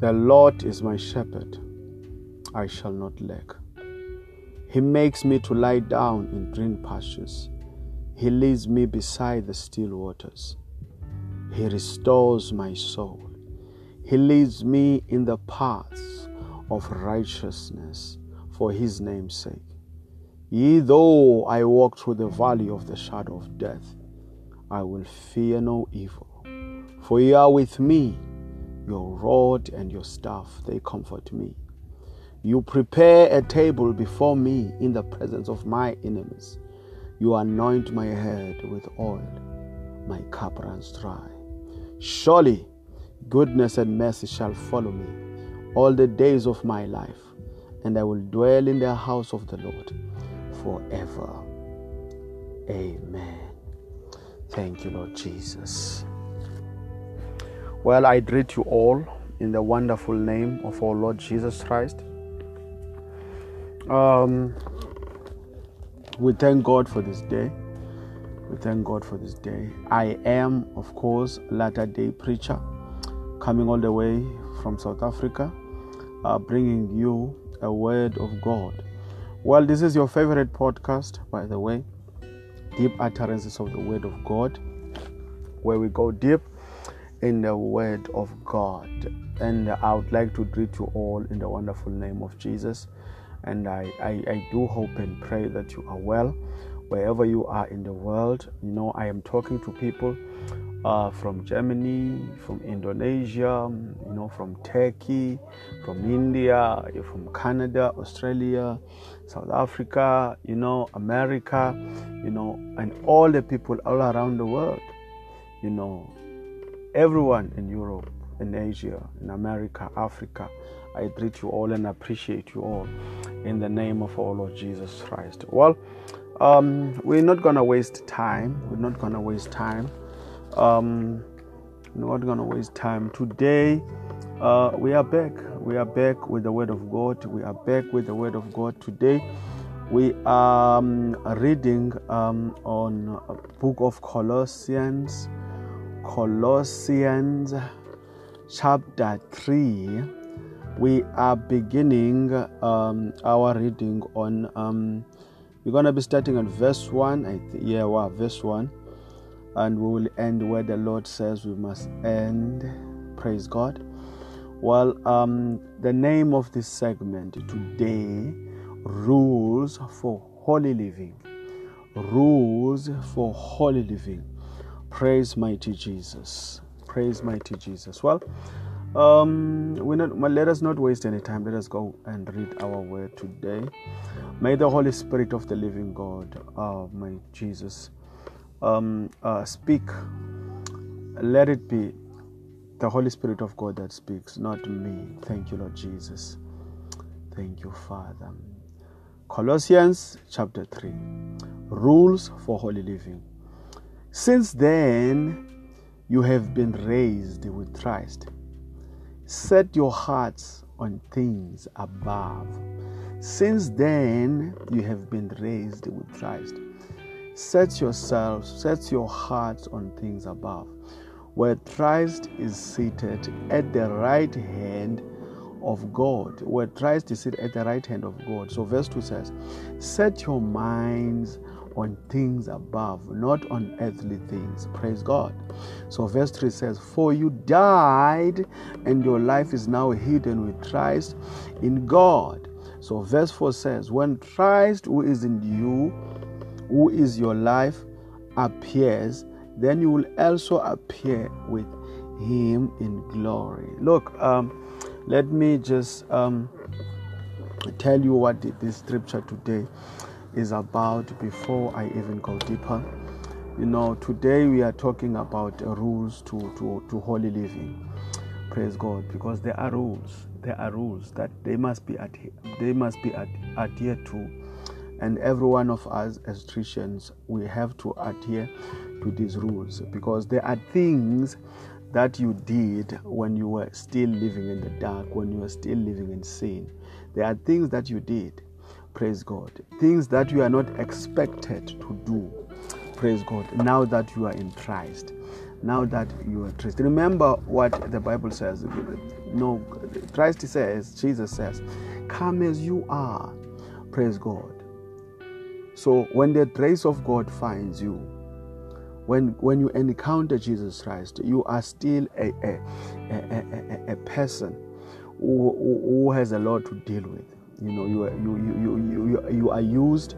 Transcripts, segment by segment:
The Lord is my shepherd, I shall not lack. He makes me to lie down in green pastures. He leads me beside the still waters. He restores my soul. He leads me in the paths of righteousness for his name's sake. Yea, though I walk through the valley of the shadow of death, I will fear no evil. For you are with me, your rod and your staff, they comfort me. You prepare a table before me in the presence of my enemies. You anoint my head with oil, my cup runs dry. Surely goodness and mercy shall follow me all the days of my life, and I will dwell in the house of the Lord forever. Amen. Thank you, Lord Jesus. Well, I greet you all in the wonderful name of our Lord Jesus Christ. Um, we thank God for this day. We thank God for this day. I am, of course, latter day preacher, coming all the way from South Africa, uh, bringing you a word of God. Well, this is your favorite podcast, by the way, Deep Utterances of the Word of God, where we go deep in the Word of God. And I would like to greet you all in the wonderful name of Jesus. And I, I, I do hope and pray that you are well wherever you are in the world. You know, I am talking to people uh, from Germany, from Indonesia, you know, from Turkey, from India, from Canada, Australia, South Africa, you know, America, you know, and all the people all around the world, you know, everyone in Europe, in Asia, in America, Africa. I greet you all and appreciate you all in the name of our Lord Jesus Christ. Well, um, we're not gonna waste time. We're not gonna waste time. Um, not gonna waste time. Today, uh, we are back. We are back with the Word of God. We are back with the Word of God today. We are um, reading um, on book of Colossians, Colossians chapter three. We are beginning um, our reading on. Um, we're gonna be starting on verse one. I th- yeah, wow, verse one, and we will end where the Lord says we must end. Praise God. Well, um, the name of this segment today rules for holy living. Rules for holy living. Praise mighty Jesus. Praise mighty Jesus. Well, um, we not, well, let us not waste any time. Let us go and read our word today. May the Holy Spirit of the living God, uh, my Jesus, um, uh, speak. Let it be the Holy Spirit of God that speaks, not me. Thank you, Lord Jesus. Thank you, Father. Colossians chapter 3 Rules for Holy Living. Since then, you have been raised with Christ. Set your hearts on things above. Since then, you have been raised with Christ. Set yourselves, set your hearts on things above, where Christ is seated at the right hand of God, where Christ is seated at the right hand of God. So, verse 2 says, Set your minds on things above, not on earthly things. Praise God. So, verse 3 says, For you died, and your life is now hidden with Christ in God. So, verse 4 says, When Christ, who is in you, who is your life, appears, then you will also appear with him in glory. Look, um, let me just um, tell you what this scripture today is about before I even go deeper. You know, today we are talking about uh, rules to, to, to holy living. Praise God, because there are rules. There are rules that they must be adhe- they must be ad- adhered to, and every one of us as Christians we have to adhere to these rules because there are things that you did when you were still living in the dark, when you were still living in sin. There are things that you did, praise God, things that you are not expected to do, praise God, now that you are in Christ. now that you are traced. Remember what the Bible says. No, Christ says, Jesus says, Come as you are. Praise God. So when the grace of God finds you, when when you encounter Jesus Christ, you are still a, a, a, a, a person who, who, has a lot to deal with. You know, you are, you, you, you, you, are used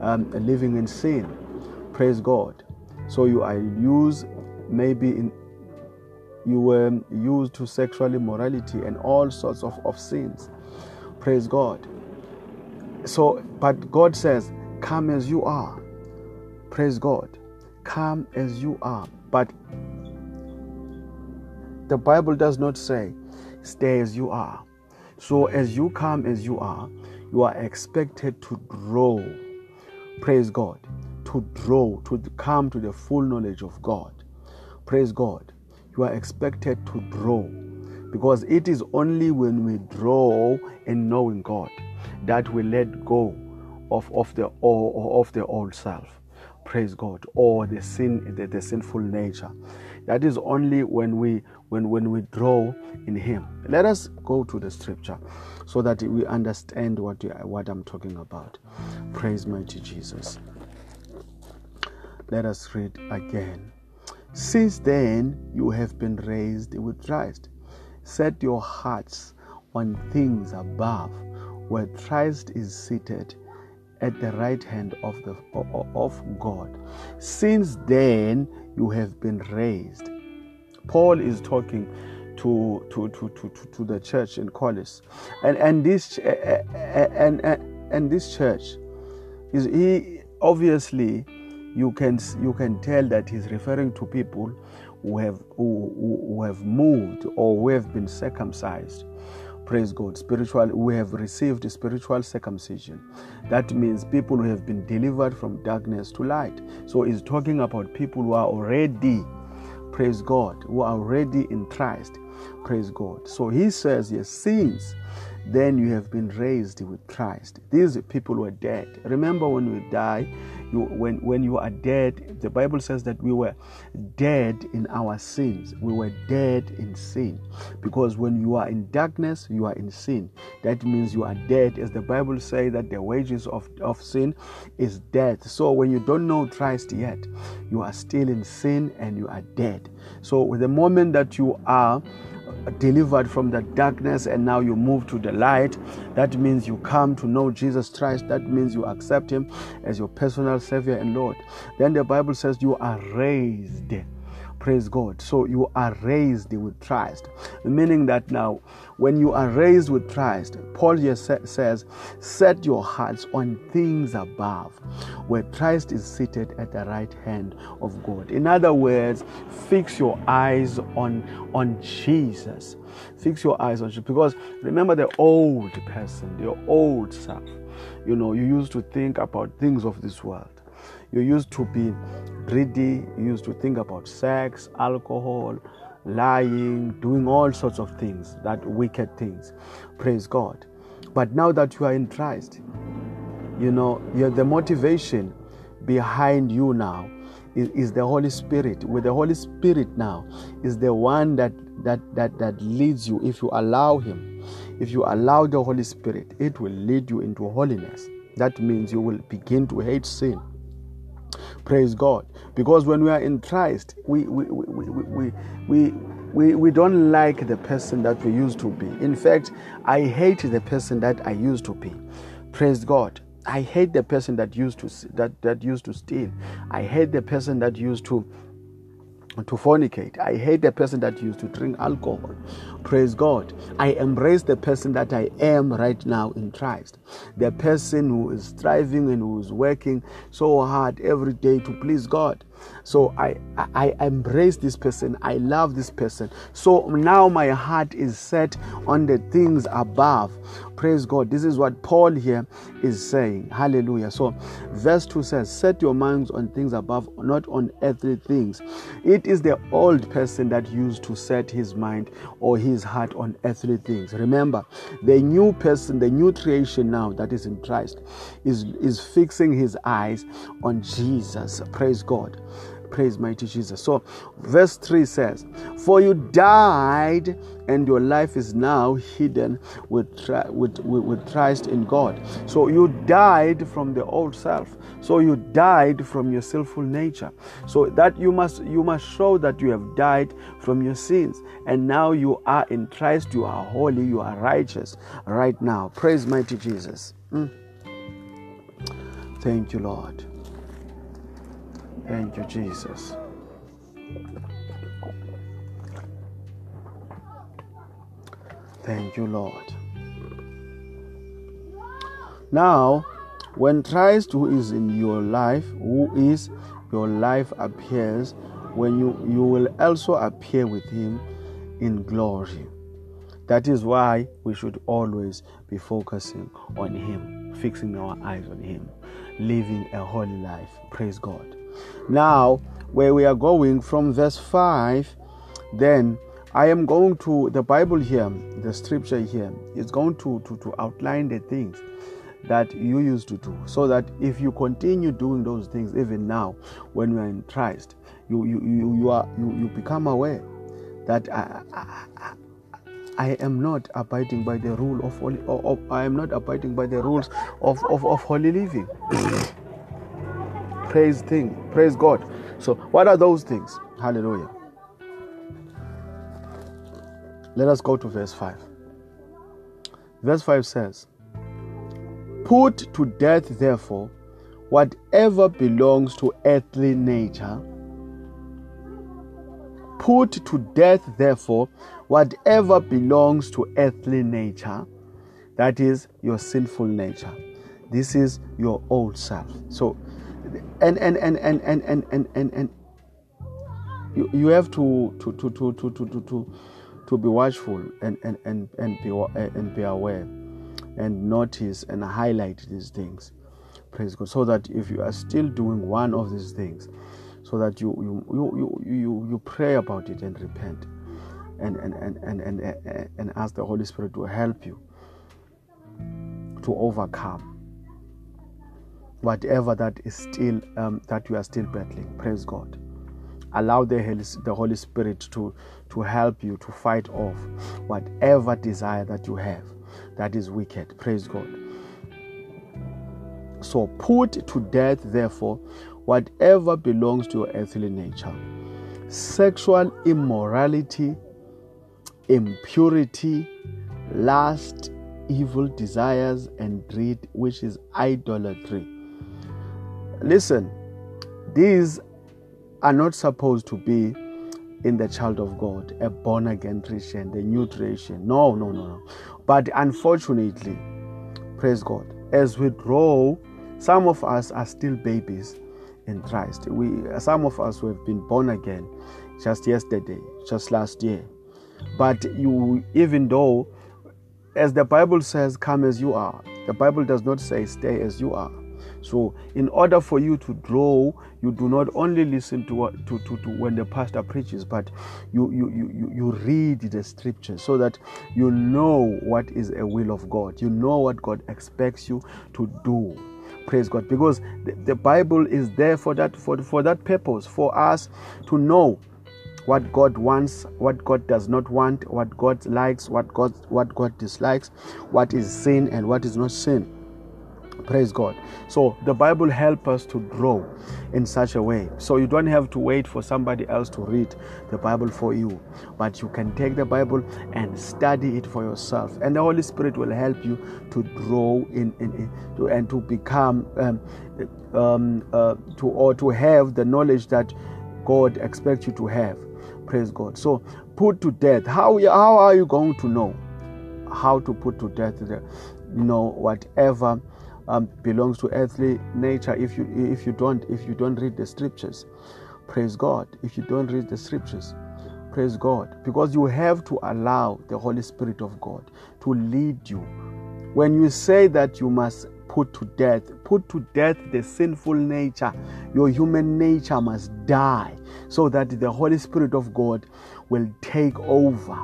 um, living in sin. Praise God. So you are used maybe in you were used to sexual immorality and all sorts of, of sins. Praise God. So, but God says, Come as you are. Praise God. Come as you are. But the Bible does not say, Stay as you are. So, as you come as you are, you are expected to grow. Praise God. To grow, to come to the full knowledge of God. Praise God. You are expected to grow because it is only when we grow in knowing God that we let go of, of the of the old self. Praise God, or the sin, the, the sinful nature. That is only when we when when we grow in Him. Let us go to the scripture so that we understand what what I'm talking about. Praise mighty Jesus. Let us read again. Since then, you have been raised with Christ. Set your hearts on things above, where Christ is seated at the right hand of, the, of God. Since then, you have been raised. Paul is talking to, to, to, to, to, the church in Colossus. And, and, this, and, and, and this church, is he obviously you can you can tell that he's referring to people who have who, who have moved or who have been circumcised praise god. Spiritual we have received spiritual circumcision. That means people who have been delivered from darkness to light. So he's talking about people who are already praise god who are already in christ. Praise god. So he says yes since then you have been raised with christ these people were dead remember when we die you, when, when you are dead, the Bible says that we were dead in our sins. We were dead in sin. Because when you are in darkness, you are in sin. That means you are dead. As the Bible says that the wages of, of sin is death. So when you don't know Christ yet, you are still in sin and you are dead. So with the moment that you are delivered from the darkness and now you move to the light. That means you come to know Jesus Christ. That means you accept Him as your personal Savior and Lord. Then the Bible says you are raised Praise God. So you are raised with Christ, meaning that now when you are raised with Christ, Paul here says, set your hearts on things above, where Christ is seated at the right hand of God. In other words, fix your eyes on, on Jesus. Fix your eyes on Jesus. Because remember the old person, your old self. You know, you used to think about things of this world. You used to be greedy, you used to think about sex, alcohol, lying, doing all sorts of things, that wicked things. Praise God. But now that you are in Christ, you know, the motivation behind you now is, is, the Holy Spirit. With the Holy Spirit now is the one that that that that leads you if you allow him. If you allow the Holy Spirit, it will lead you into holiness. That means you will begin to hate sin. Praise God. Because when we are in Christ, we, we, we, we, we, we, we don't like the person that we used to be. In fact, I hate the person that I used to be. Praise God. I hate the person that used to that, that used to steal. I hate the person that used to to fornicate. I hate the person that used to drink alcohol. Praise God. I embrace the person that I am right now in Christ. The person who is striving and who is working so hard every day to please God. So I, I, embrace this person. I love this person. So now my heart is set on the things above. Praise God. This is what Paul here is saying. Hallelujah. So verse 2 says, Set your minds on things above, not on earthly things. It is the old person that used to set his mind or his heart on earthly things. Remember, the new person, the new creation now that is in Christ, is, is fixing his eyes on Jesus. Praise God. Praise mighty Jesus. So, verse 3 says, For you died, and your life is now hidden with, with, with, with Christ in God. So, you died from the old self. So, you died from your sinful nature. So, that you must you must show that you have died from your sins. And now you are in Christ, you are holy, you are righteous right now. Praise mighty Jesus. Mm. Thank you, Lord. Thank you, Jesus. Thank you, Lord. Now, when Christ, who is in your life, who is your life, appears, when you, you will also appear with him in glory. That is why we should always be focusing on him, fixing our eyes on him, living a holy life. Praise God. Now, where we are going from verse 5, then I am going to the Bible here, the scripture here, is going to, to, to outline the things that you used to do so that if you continue doing those things even now when you are in Christ, you, you, you, you, are, you, you become aware that I, I, I am not abiding by the rule of holy, of, I am not abiding by the rules of, of, of holy living. Praise thing, praise God. So, what are those things? Hallelujah. Let us go to verse 5. Verse 5 says, Put to death, therefore, whatever belongs to earthly nature. Put to death, therefore, whatever belongs to earthly nature, that is your sinful nature. This is your old self. So, and and and and and and and and, and you, you have to to to to to to to, to be watchful and and and and be and be aware and notice and highlight these things praise god so that if you are still doing one of these things so that you you you you, you, you pray about it and repent and and, and, and and and ask the holy spirit to help you to overcome whatever that is still um, that you are still battling praise god. Allow the, the holy spirit to to help you to fight off whatever desire that you have that is wicked praise god. So put to death therefore whatever belongs to your earthly nature sexual immorality impurity lust evil desires and greed which is idolatry Listen, these are not supposed to be in the child of God, a born again Christian, the new creation. No, no, no, no. But unfortunately, praise God, as we grow, some of us are still babies in Christ. We, some of us have been born again just yesterday, just last year. But you, even though, as the Bible says, come as you are, the Bible does not say stay as you are. So, in order for you to grow, you do not only listen to, what, to, to, to when the pastor preaches, but you, you, you, you read the scriptures so that you know what is a will of God. You know what God expects you to do. Praise God. Because the, the Bible is there for that, for, for that purpose, for us to know what God wants, what God does not want, what God likes, what God what God dislikes, what is sin and what is not sin. Praise God. So the Bible helps us to grow in such a way. So you don't have to wait for somebody else to read the Bible for you, but you can take the Bible and study it for yourself. And the Holy Spirit will help you to grow in, in, in to, and to become um, um, uh, to or to have the knowledge that God expects you to have. Praise God. So put to death. How how are you going to know how to put to death the you know whatever um, belongs to earthly nature if you if you don't if you don't read the scriptures. Praise god if you don't read the scriptures. Praise god because you have to allow the holy spirit of god to lead you. When you say that you must put to death put to death the sinful nature your human nature must die so that the holy spirit of god will take over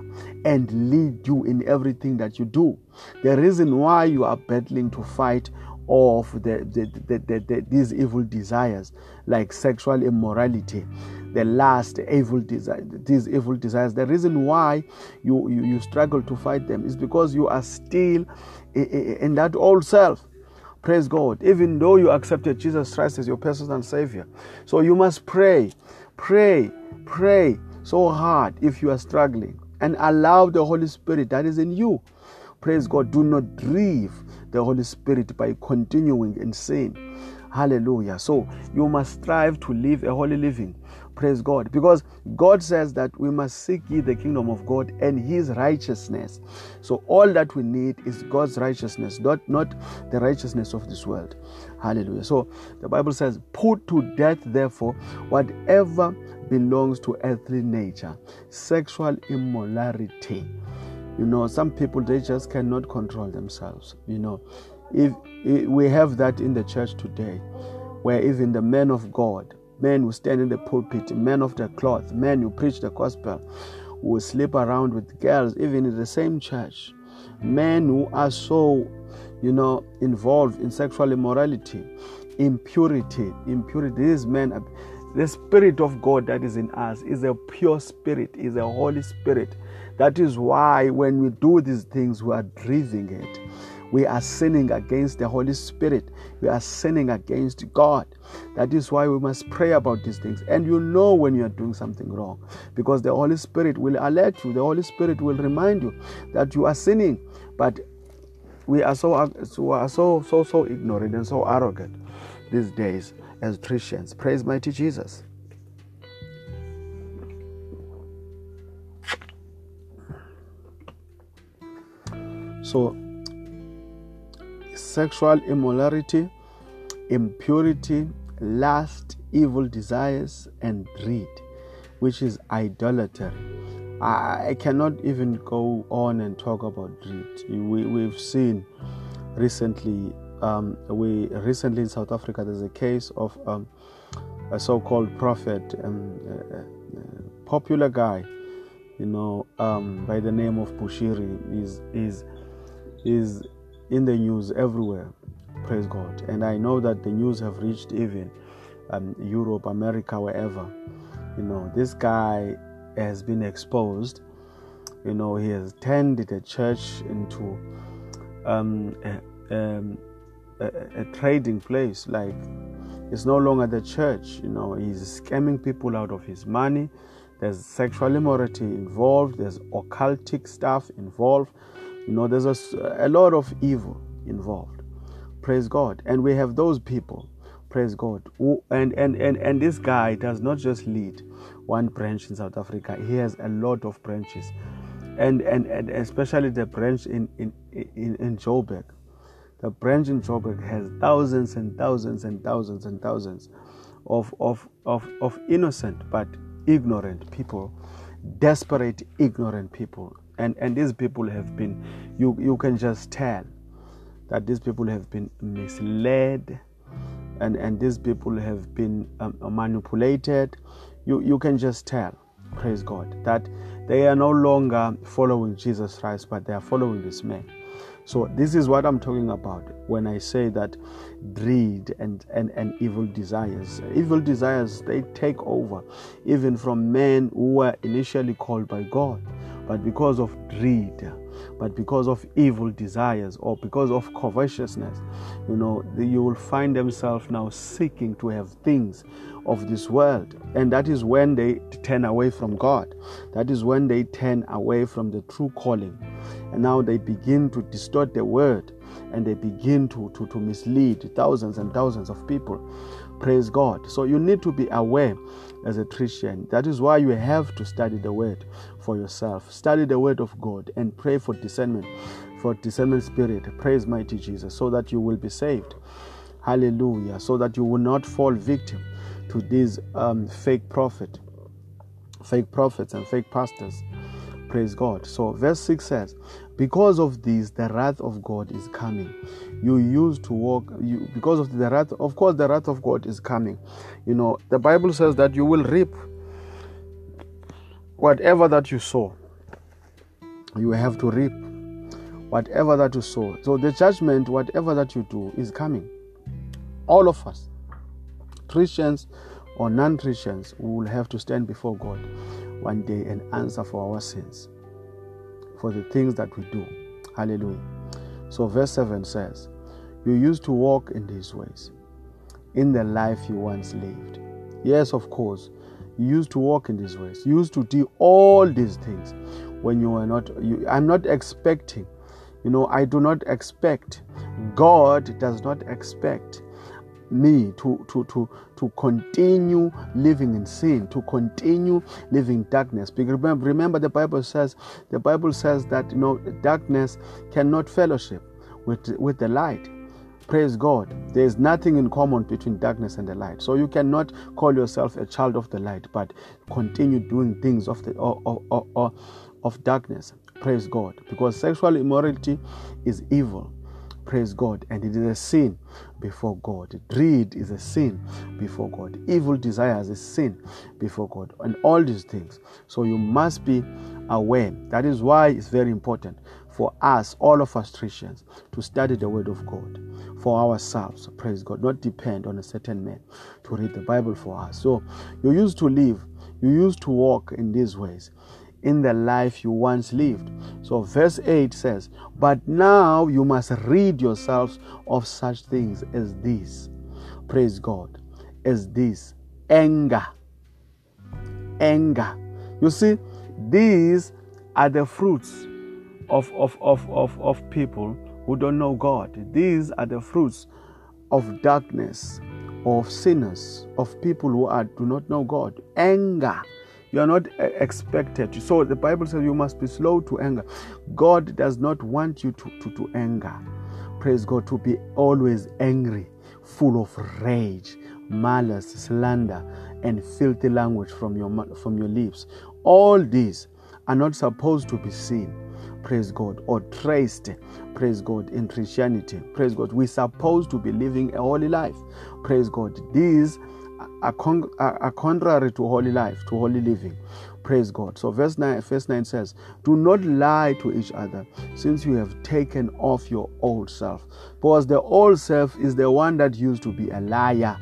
and lead you in everything that you do. The reason why you are battling to fight of the, the, the, the, these evil desires like sexual immorality the last evil desire these evil desires. The reason why you, you, you struggle to fight them is because you are still in that old self. Praise god. Even though you accepted jesus christ as your personal savior. So you must pray pray pray so hard if you are struggling. And allow the holy spirit that is in you. Praise god. Do not grieve the Holy Spirit by continuing in sin. Hallelujah. So you must strive to live a holy living. Praise God. Because God says that we must seek ye the kingdom of God and his righteousness. So all that we need is God's righteousness, not, not the righteousness of this world. Hallelujah. So the Bible says, Put to death, therefore, whatever belongs to earthly nature, sexual immorality you know, some people they just cannot control themselves. You know, if, if we have that in the church today, where even the men of God, men who stand in the pulpit, men of the cloth, men who preach the gospel, who sleep around with girls, even in the same church, men who are so, you know, involved in sexual immorality, impurity, impurity. These men the Spirit of God that is in us is a pure spirit, is a Holy Spirit. That is why when we do these things, we are driven it. We are sinning against the Holy Spirit. We are sinning against God. That is why we must pray about these things. And you know when you are doing something wrong because the Holy Spirit will alert you. The Holy Spirit will remind you that you are sinning. But we are so, uh, so, uh, so, so, so ignorant and so arrogant these days as Christians. Praise mighty Jesus. So, sexual immorality, impurity, lust, evil desires, and greed, which is idolatry. I cannot even go on and talk about greed. We, we've seen recently um, we recently in South Africa there's a case of um, a so-called prophet, um, a, a popular guy, you know, um, by the name of Bushiri, is is is in the news everywhere. Praise God! And I know that the news have reached even um, Europe, America, wherever. You know, this guy has been exposed. You know, he has turned the church into um, a, a, a trading place. Like it's no longer the church. You know, he's scamming people out of his money. There's sexual immorality involved. There's occultic stuff involved. You know, there's a, a lot of evil involved. Praise God. And we have those people. Praise God. Who, and, and, and, and this guy does not just lead one branch in South Africa, he has a lot of branches. And, and, and especially the branch in, in, in, in Joburg. The branch in Joburg has thousands and thousands and thousands and thousands of, of, of, of innocent but ignorant people, desperate, ignorant people. And, and these people have been, you, you can just tell that these people have been misled and, and these people have been um, manipulated. You, you can just tell, praise God, that they are no longer following Jesus Christ, but they are following this man. So this is what I'm talking about when I say that greed and, and, and evil desires. Evil desires they take over even from men who were initially called by God, but because of greed, but because of evil desires or because of covetousness, you know, you will find themselves now seeking to have things of this world. And that is when they turn away from God. That is when they turn away from the true calling. And now they begin to distort the word and they begin to, to, to mislead thousands and thousands of people. Praise God. So you need to be aware as a Christian. That is why you have to study the word for yourself. Study the word of God and pray for discernment, for discernment spirit. Praise mighty Jesus, so that you will be saved. Hallelujah. So that you will not fall victim to these um, fake prophet, fake prophets and fake pastors. Praise God. So verse 6 says, Because of this, the wrath of God is coming. You used to walk you because of the wrath, of course, the wrath of God is coming. You know, the Bible says that you will reap whatever that you sow. You have to reap whatever that you sow. So the judgment, whatever that you do, is coming. All of us, Christians or non Christians, will have to stand before God one day and answer for our sins, for the things that we do. Hallelujah. So, verse 7 says, You used to walk in these ways, in the life you once lived. Yes, of course, you used to walk in these ways. You used to do all these things when you were not. You, I'm not expecting, you know, I do not expect, God does not expect me to, to, to, to continue living in sin, to continue living darkness. Because remember, remember the Bible says the Bible says that you know darkness cannot fellowship with, with the light. Praise God. There is nothing in common between darkness and the light. So you cannot call yourself a child of the light, but continue doing things of the or, or, or, of darkness. Praise God. Because sexual immorality is evil. Praise God. And it is a sin before God. Greed is a sin before God. Evil desires is sin before God. And all these things. So you must be aware. That is why it's very important for us, all of us Christians, to study the Word of God for ourselves. Praise God. Not depend on a certain man to read the Bible for us. So you used to live, you used to walk in these ways in the life you once lived. So, verse 8 says, But now you must rid yourselves of such things as this. Praise God. As this anger. Anger. You see, these are the fruits of, of, of, of, of people who don't know God. These are the fruits of darkness, of sinners, of people who are, do not know God. Anger you are not uh, expected. So the Bible says you must be slow to anger. God does not want you to, to, to anger. Praise God, to be always angry, full of rage, malice, slander, and filthy language from your, from your lips. All these are not supposed to be seen praise God, or traced, praise God, in Christianity. Praise God. We're supposed to be living a holy life. Praise God. These are, con- are, contrary to holy life, to holy living. Praise God. So verse 9, verse 9 says, Do not lie to each other, since you have taken off your old self. Because the old self is the one that used to be a liar.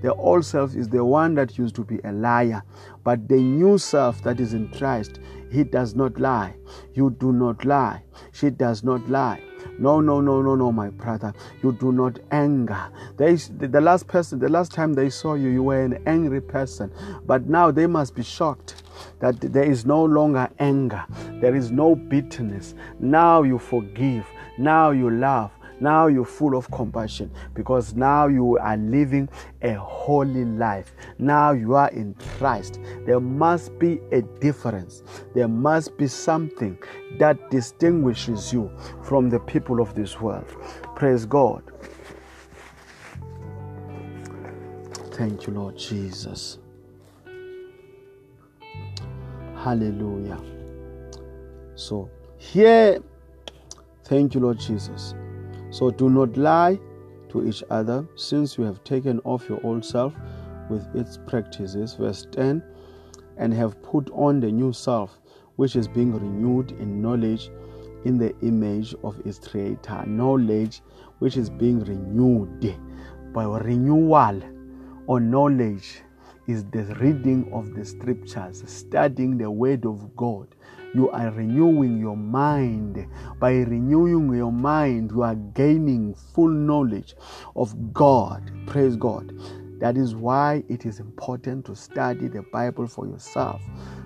The old self is the one that used to be a liar. But the new self that is in Christ, he does not lie. You do not lie. She does not lie. No, no, no, no, no, my brother. You do not anger. They, the last person, the last time they saw you, you were an angry person. But now they must be shocked that there is no longer anger. There is no bitterness. Now you forgive. Now you love. Now you're full of compassion because now you are living a holy life. Now you are in Christ. There must be a difference. There must be something that distinguishes you from the people of this world. Praise God. Thank you, Lord Jesus. Hallelujah. So, here, thank you, Lord Jesus. So do not lie to each other, since you have taken off your old self with its practices. Verse 10 and have put on the new self, which is being renewed in knowledge in the image of its creator. Knowledge which is being renewed by renewal or knowledge is the reading of the scriptures, studying the word of God you are renewing your mind. By renewing your mind, you are gaining full knowledge of God. Praise God. That is why it is important to study the Bible for yourself.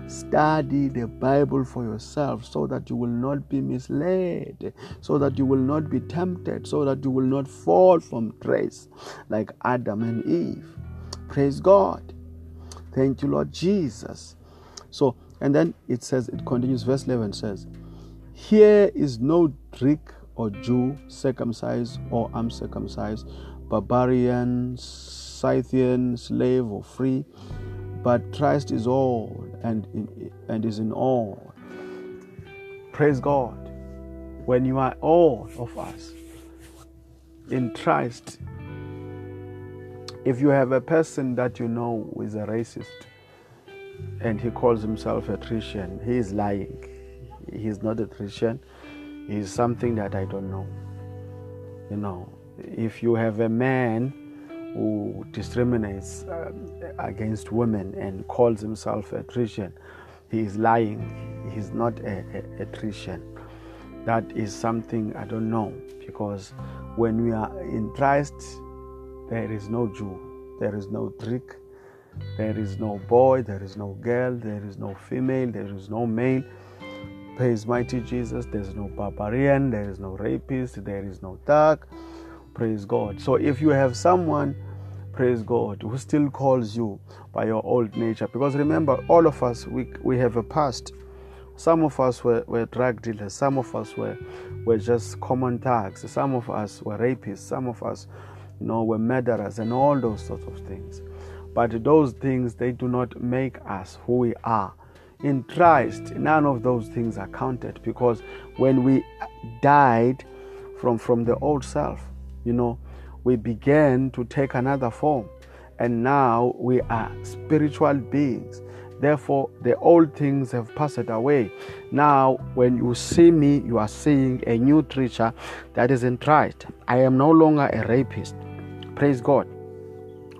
Study the Bible for yourself so that you will not be misled, so that you will not be tempted, so that you will not fall from grace like Adam and Eve. Praise God. Thank you, Lord Jesus. So and then it says, it continues, verse 11 says, Here is no Greek or Jew, circumcised or uncircumcised, barbarian, Scythian, slave or free, but Christ is all and, in, and is in all. Praise God. When you are all of us in Christ, if you have a person that you know is a racist, and he calls himself a Christian, he is lying. He's not a Christian. is something that I don't know. You know, if you have a man who discriminates uh, against women and calls himself a Christian, he is lying. He's not a, a, a Christian. That is something I don't know because when we are in Christ, there is no Jew, there is no Greek, there is no boy, there is no girl, there is no female, there is no male. Praise mighty Jesus. There's no barbarian, there is no rapist, there is no thug. Praise God. So if you have someone, praise God, who still calls you by your old nature, because remember, all of us, we, we have a past. Some of us were, were drug dealers, some of us were, were just common thugs, some of us were rapists, some of us you know, were murderers, and all those sorts of things. But those things, they do not make us who we are. In Christ, none of those things are counted because when we died from, from the old self, you know, we began to take another form. And now we are spiritual beings. Therefore, the old things have passed away. Now, when you see me, you are seeing a new creature that is in Christ. I am no longer a rapist. Praise God.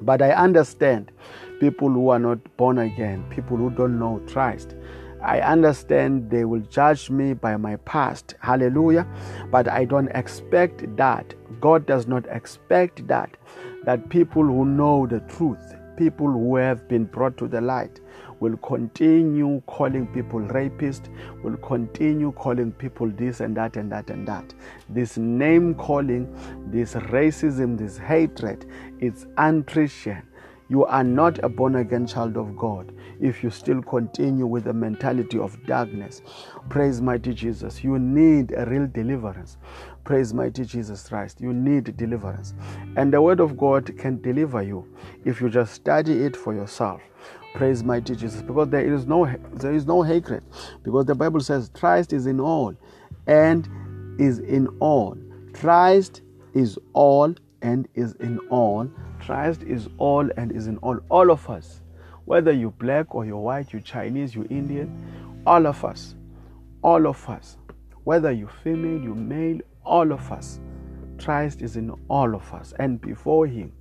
But I understand people who are not born again, people who don't know Christ. I understand they will judge me by my past. Hallelujah. But I don't expect that. God does not expect that. That people who know the truth, people who have been brought to the light, will continue calling people rapists, will continue calling people this and that and that and that. This name calling, this racism, this hatred, it's unchristian. You are not a born again child of God if you still continue with the mentality of darkness. Praise mighty Jesus. You need a real deliverance. Praise mighty Jesus Christ. You need deliverance. And the word of God can deliver you if you just study it for yourself. Praise mighty Jesus. Because there is no there is no hatred. Because the Bible says Christ is in all and is in all. Christ is all and is in all. Christ is all and is in all. All of us. Whether you're black or you're white, you're Chinese, you're Indian, all of us. All of us. Whether you're female, you're male, all of us. Christ is in all of us. And before him,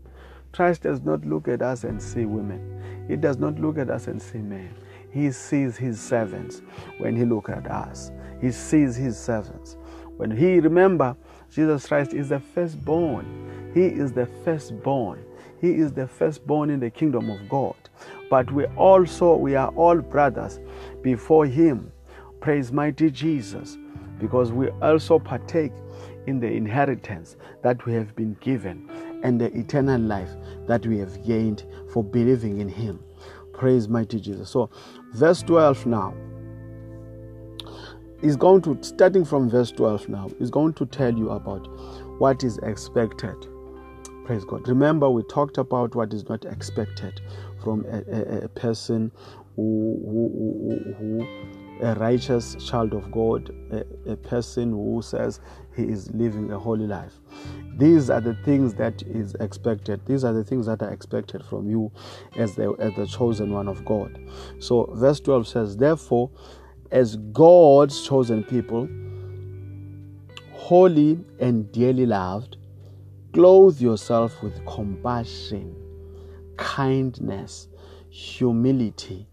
Christ does not look at us and see women. He does not look at us and see men. He sees his servants when he looks at us. He sees his servants. When he remember Jesus Christ is the firstborn. He is the firstborn. He is the firstborn in the kingdom of God. But we also we are all brothers before him. Praise mighty Jesus because we also partake in the inheritance that we have been given and the eternal life that we have gained for believing in Him. Praise mighty Jesus. So, verse 12 now is going to, starting from verse 12 now, is going to tell you about what is expected. Praise God. Remember, we talked about what is not expected from a, a, a person who, who, who, who a righteous child of God, a, a, person who says he is living a holy life. These are the things that is expected. These are the things that are expected from you as the, as the chosen one of God. So, verse 12 says, Therefore, as God's chosen people, holy and dearly loved, clothe yourself with compassion, kindness, humility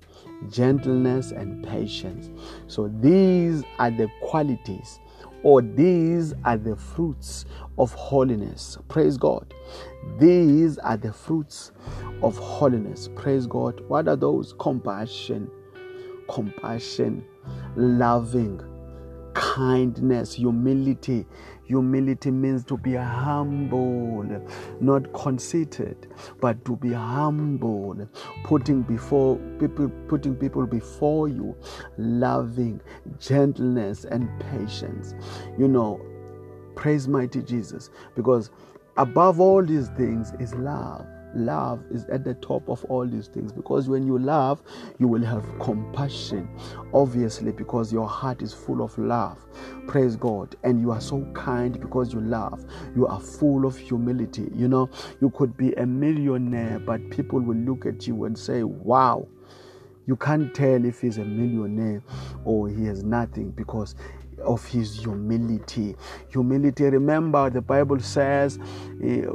gentleness, and patience. So these are the qualities or these are the fruits of holiness. Praise God. These are the fruits of holiness. Praise God. What are those? Compassion, compassion, loving, kindness, humility, Humility means to be humble, not conceited, but to be humble, putting before people, putting people before you, loving, gentleness, and patience. You know, praise mighty Jesus, because above all these things is love love is at the top of all these things because when you love you will have compassion obviously because your heart is full of love. Praise god. And you are so kind because you love. You are full of humility. You know you could be a millionaire but people will look at you and say wow you can't tell if he's a millionaire or he has nothing because of his humility. Humility. Remember, the Bible says, eh,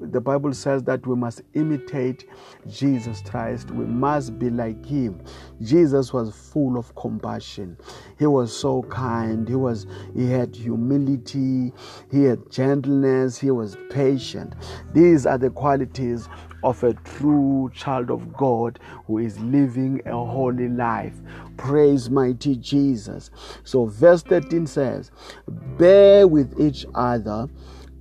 the Bible says that we must imitate Jesus Christ. We must be like him. Jesus was full of compassion. He was so kind. He was. He had humility. He had gentleness. He was patient. These are the qualities of a true child of God who is living a holy life. Praise mighty Jesus. So, verse 13 says, Bear with each other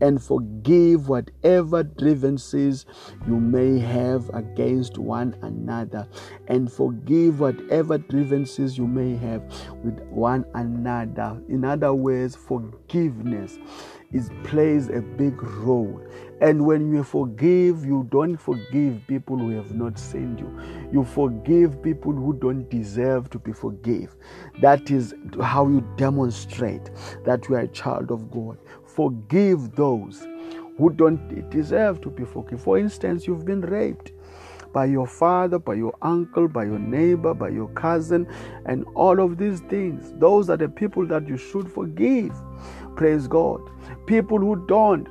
and forgive whatever grievances you may have against one another, and forgive whatever grievances you may have with one another. In other words, forgiveness is plays a big role. And when you forgive, you don't forgive people who have not sinned you. You forgive people who don't deserve to be forgiven. That is how you demonstrate that you are a child of God. Forgive those who don't deserve to be forgiven. For instance, you've been raped by your father, by your uncle, by your neighbor, by your cousin, and all of these things. Those are the people that you should forgive. Praise God. People who don't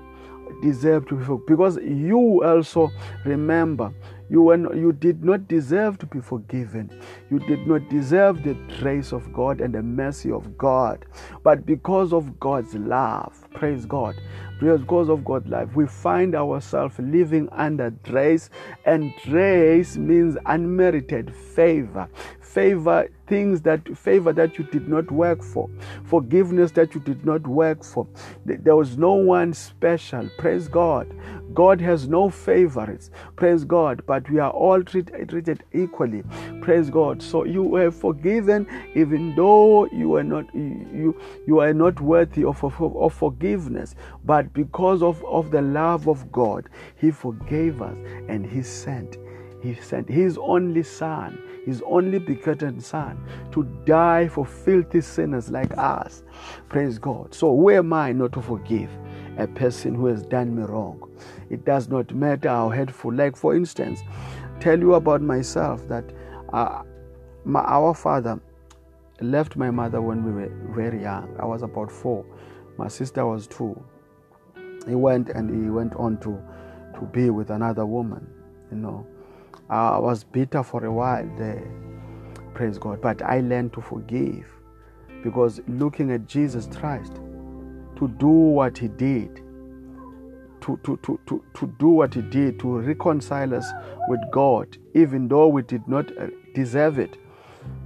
deserve to be forgiven. Because you also remember you, were, you did not deserve to be forgiven. You did not deserve the grace of God and the mercy of God. But because of God's love, praise God, because of God's love, we find ourselves living under grace, and grace means unmerited favor. Favor things that favor that you did not work for, forgiveness that you did not work for. There was no one special. Praise God. God has no favorites. Praise God. But we are all treated, treated equally. Praise God. So you were forgiven even though you are not you you are not worthy of, of, of forgiveness. But because of, of the love of God, He forgave us and He sent. He sent His only Son his only begotten Son to die for filthy sinners like us. Praise God. So, who am I not to forgive a person who has done me wrong? It does not matter how hateful. Like, for instance, tell you about myself that uh, my, our father left my mother when we were very young. I was about four. My sister was two. He went and he went on to, to be with another woman, you know. I was bitter for a while there. Praise God. But I learned to forgive because looking at Jesus Christ, to do what he did, to, to, to, to, to do what he did, to reconcile us with God, even though we did not uh, deserve it.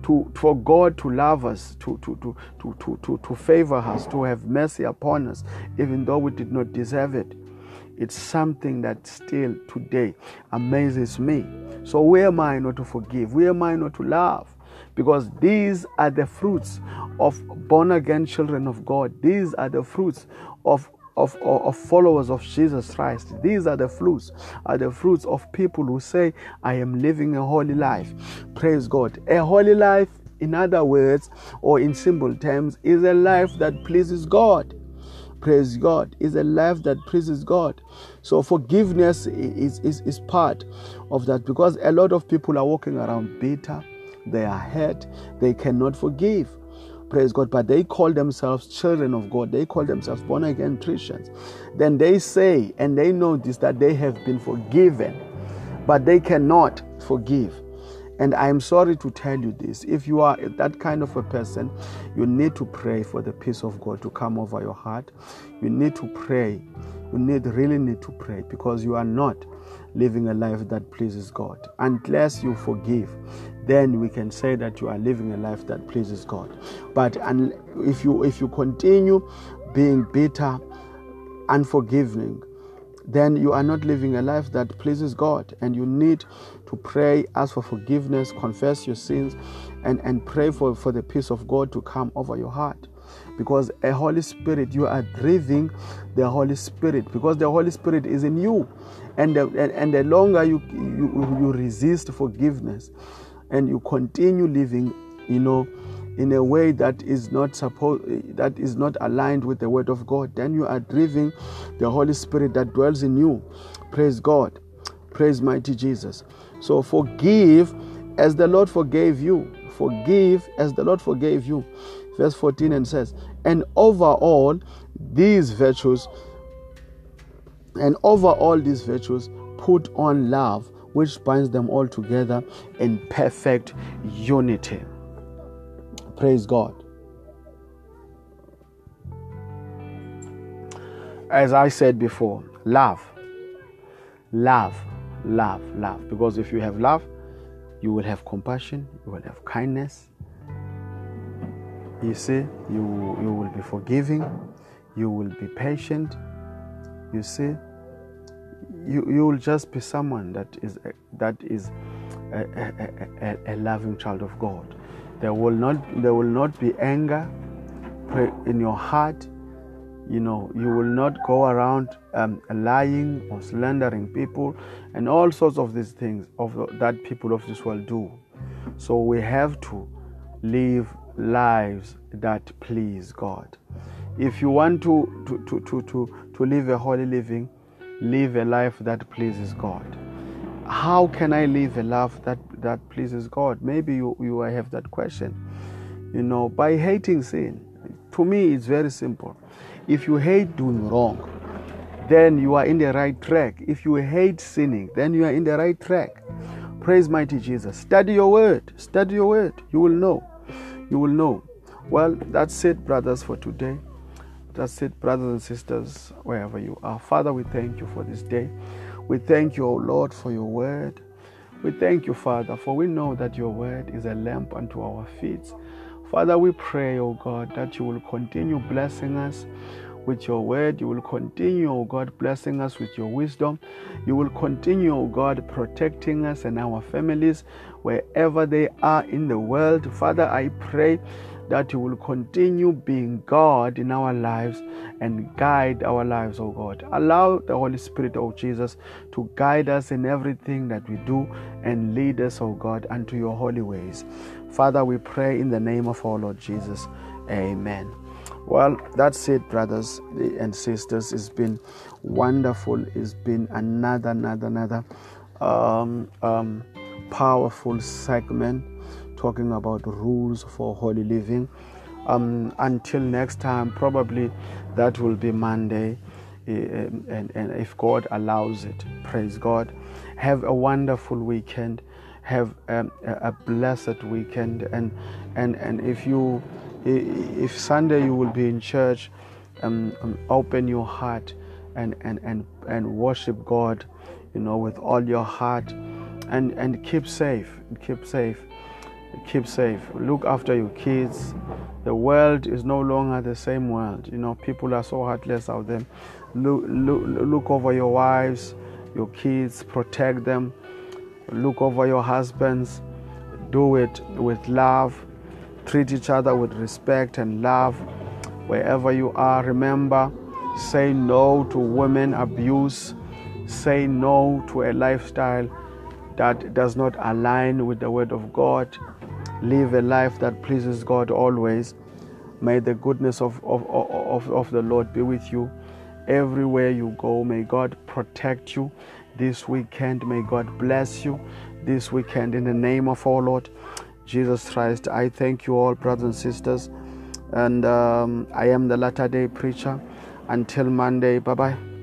To, for God to love us, to, to, to, to, to, to favor us, to have mercy upon us, even though we did not deserve it. It's something that still today amazes me. So, where am I not to forgive? Where am I not to love? Because these are the fruits of born again children of God. These are the fruits of of, of, followers of Jesus Christ. These are the fruits, are the fruits of people who say, I am living a holy life. Praise God. A holy life, in other words, or in simple terms, is a life that pleases God praise God, is a life that praises God. So forgiveness is, is, is part of that because a lot of people are walking around bitter, they are hurt, they cannot forgive. Praise God, but they call themselves children of God, they call themselves born again Christians. Then they say and they know this, that they have been forgiven, but they cannot forgive. And I am sorry to tell you this. If you are that kind of a person, you need to pray for the peace of God to come over your heart. You need to pray. You need really need to pray because you are not living a life that pleases God. Unless you forgive, then we can say that you are living a life that pleases God. But if you if you continue being bitter, unforgiving, then you are not living a life that pleases God. And you need to pray, ask for forgiveness, confess your sins, and, and pray for, for the peace of God to come over your heart. Because a Holy Spirit, you are breathing the Holy Spirit, because the Holy Spirit is in you. And the, and, and the longer you, you, you resist forgiveness and you continue living, you know, in a way that is not supposed that is not aligned with the word of God, then you are driving the Holy Spirit that dwells in you. Praise God. Praise mighty Jesus. So forgive as the Lord forgave you. Forgive as the Lord forgave you. verse 14 and says, And over all these virtues, and over all these virtues, put on love, which binds them all together in perfect unity. Praise God. As I said before, love, love, love, love. Because if you have love, you will have compassion, you will have kindness. You see, you, you will be forgiving, you will be patient. You see, you, you will just be someone that is that is a, a, a, a loving child of God. There will not there will not be anger in your heart. You know, you will not go around um, lying or slandering people and all sorts of these things of that people of this world do. So we have to live lives that please God. If you want to to, to, to, to, to live a holy living, live a life that pleases God. How can I live a life that, that pleases God? Maybe you, you have that question. You know, by hating sin. To me, it's very simple. If you hate doing wrong, then you are in the right track. If you hate sinning, then you are in the right track. Praise mighty Jesus. Study your word. Study your word. You will know. You will know. Well, that's it, brothers, for today. That's it, brothers and sisters, wherever you are. Father, we thank you for this day. We thank you, O Lord, for your word. We thank you, Father, for we know that your word is a lamp unto our feet. Father, we pray, O God, that you will continue blessing us with your word. You will continue, O God, blessing us with your wisdom. You will continue, O God, protecting us and our families wherever they are in the world. Father, I pray that you will continue being God in our lives and guide our lives, oh God. Allow the Holy Spirit, oh Jesus, to guide us in everything that we do and lead us, oh God, unto your holy ways. Father, we pray in the name of our Lord Jesus. Amen. Well, that's it, brothers and sisters. It's been wonderful. It's been another, another, another um, um, powerful segment talking about rules for holy living. Um, until next time, probably that will be Monday, eh, and, and if God allows it, praise God. Have a wonderful weekend. Have um, a blessed weekend, and and and if you, if Sunday you will be in church, um, um, open your heart and and and and worship God, you know, with all your heart, and and keep safe, keep safe keep safe. Look after your kids. The world is no longer the same world. You know, people are so heartless out there. Look, look, look over your wives, your kids, protect them. Look over your husbands. Do it with love. Treat each other with respect and love. Wherever you are, remember, say no to women abuse. Say no to a lifestyle that does not align with the Word of God. Live a life that pleases God always. May the goodness of, of, of, of the Lord be with you everywhere you go. May God protect you this weekend. May God bless you this weekend in the name of our Lord Jesus Christ. I thank you all, brothers and sisters. And um, I am the latter day preacher. Until Monday, bye bye.